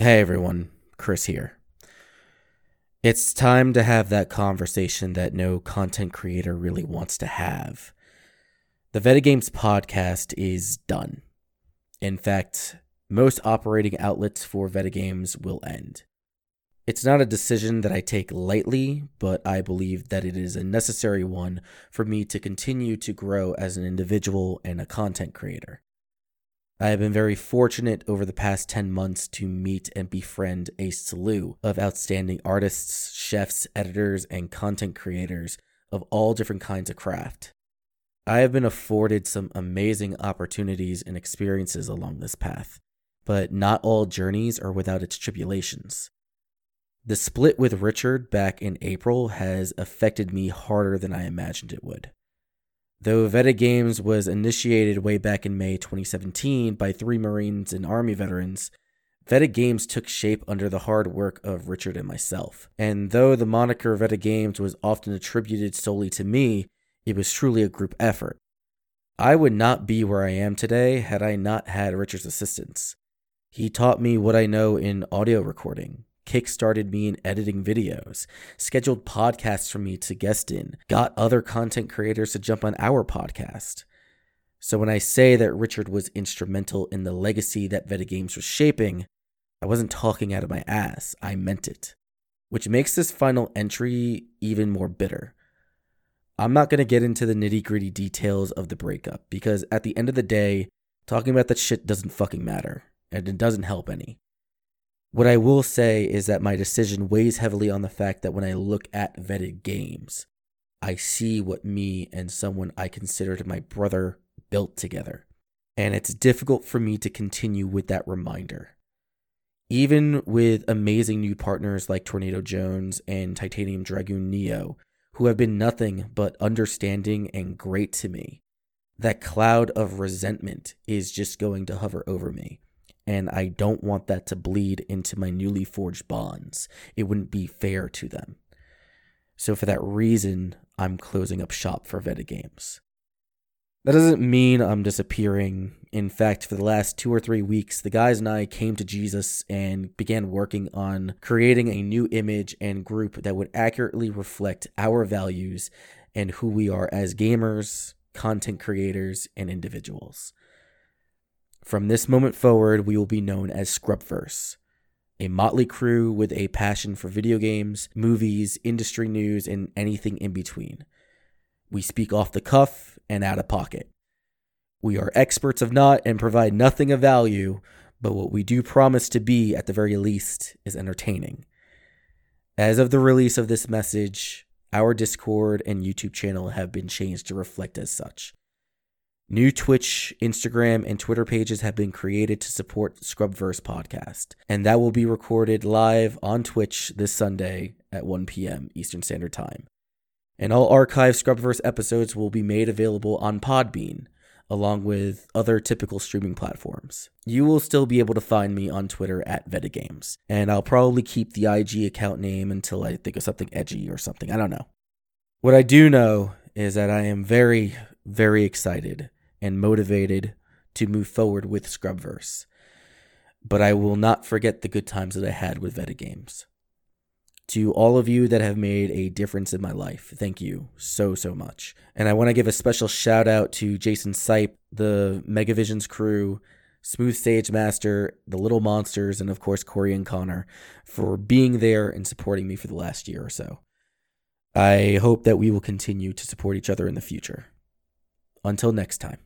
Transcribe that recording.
Hey everyone, Chris here. It's time to have that conversation that no content creator really wants to have. The Veta Games podcast is done. In fact, most operating outlets for Veta Games will end. It's not a decision that I take lightly, but I believe that it is a necessary one for me to continue to grow as an individual and a content creator. I have been very fortunate over the past 10 months to meet and befriend a slew of outstanding artists, chefs, editors, and content creators of all different kinds of craft. I have been afforded some amazing opportunities and experiences along this path, but not all journeys are without its tribulations. The split with Richard back in April has affected me harder than I imagined it would. Though Veta Games was initiated way back in May 2017 by three Marines and Army veterans, Veta Games took shape under the hard work of Richard and myself. And though the moniker Veta Games was often attributed solely to me, it was truly a group effort. I would not be where I am today had I not had Richard's assistance. He taught me what I know in audio recording, kickstarted me in editing videos, scheduled podcasts for me to guest in, got other content creators to jump on our podcast. So when I say that Richard was instrumental in the legacy that Vetagames was shaping, I wasn't talking out of my ass. I meant it. Which makes this final entry even more bitter. I'm not going to get into the nitty gritty details of the breakup because at the end of the day, talking about that shit doesn't fucking matter and it doesn't help any. What I will say is that my decision weighs heavily on the fact that when I look at Veta Games, I see what me and someone I considered my brother built together. And it's difficult for me to continue with that reminder. Even with amazing new partners like Tornado Jones and Titanium Dragoon Neo, who have been nothing but understanding and great to me, that cloud of resentment is just going to hover over me and I don't want that to bleed into my newly forged bonds. It wouldn't be fair to them. So for that reason, I'm closing up shop for Veta Games. That doesn't mean I'm disappearing. In fact, for the last two or three weeks, the guys and I came to Jesus and began working on creating a new image and group that would accurately reflect our values and who we are as gamers, content creators, and individuals. From this moment forward, we will be known as Scrubverse, a motley crew with a passion for video games, movies, industry news, and anything in between. We speak off the cuff and out of pocket. We are experts of not and provide nothing of value, but what we do promise to be, at the very least, is entertaining. As of the release of this message, our Discord and YouTube channel have been changed to reflect as such. New Twitch, Instagram, and Twitter pages have been created to support Scrubverse podcast, and that will be recorded live on Twitch this Sunday at 1 p.m. Eastern Standard Time. And all archived Scrubverse episodes will be made available on Podbean, along with other typical streaming platforms. You will still be able to find me on Twitter at Vetagames, and I'll probably keep the IG account name until I think of something edgy or something. I don't know. What I do know is that I am very, very excited and motivated to move forward with Scrubverse. But I will not forget the good times that I had with Veta Games. To all of you that have made a difference in my life, thank you so, so much. And I want to give a special shout out to Jason Sipe, the Megavisions crew, Smooth Stage Master, the Little Monsters, and of course Corey and Connor for being there and supporting me for the last year or so. I hope that we will continue to support each other in the future. Until next time.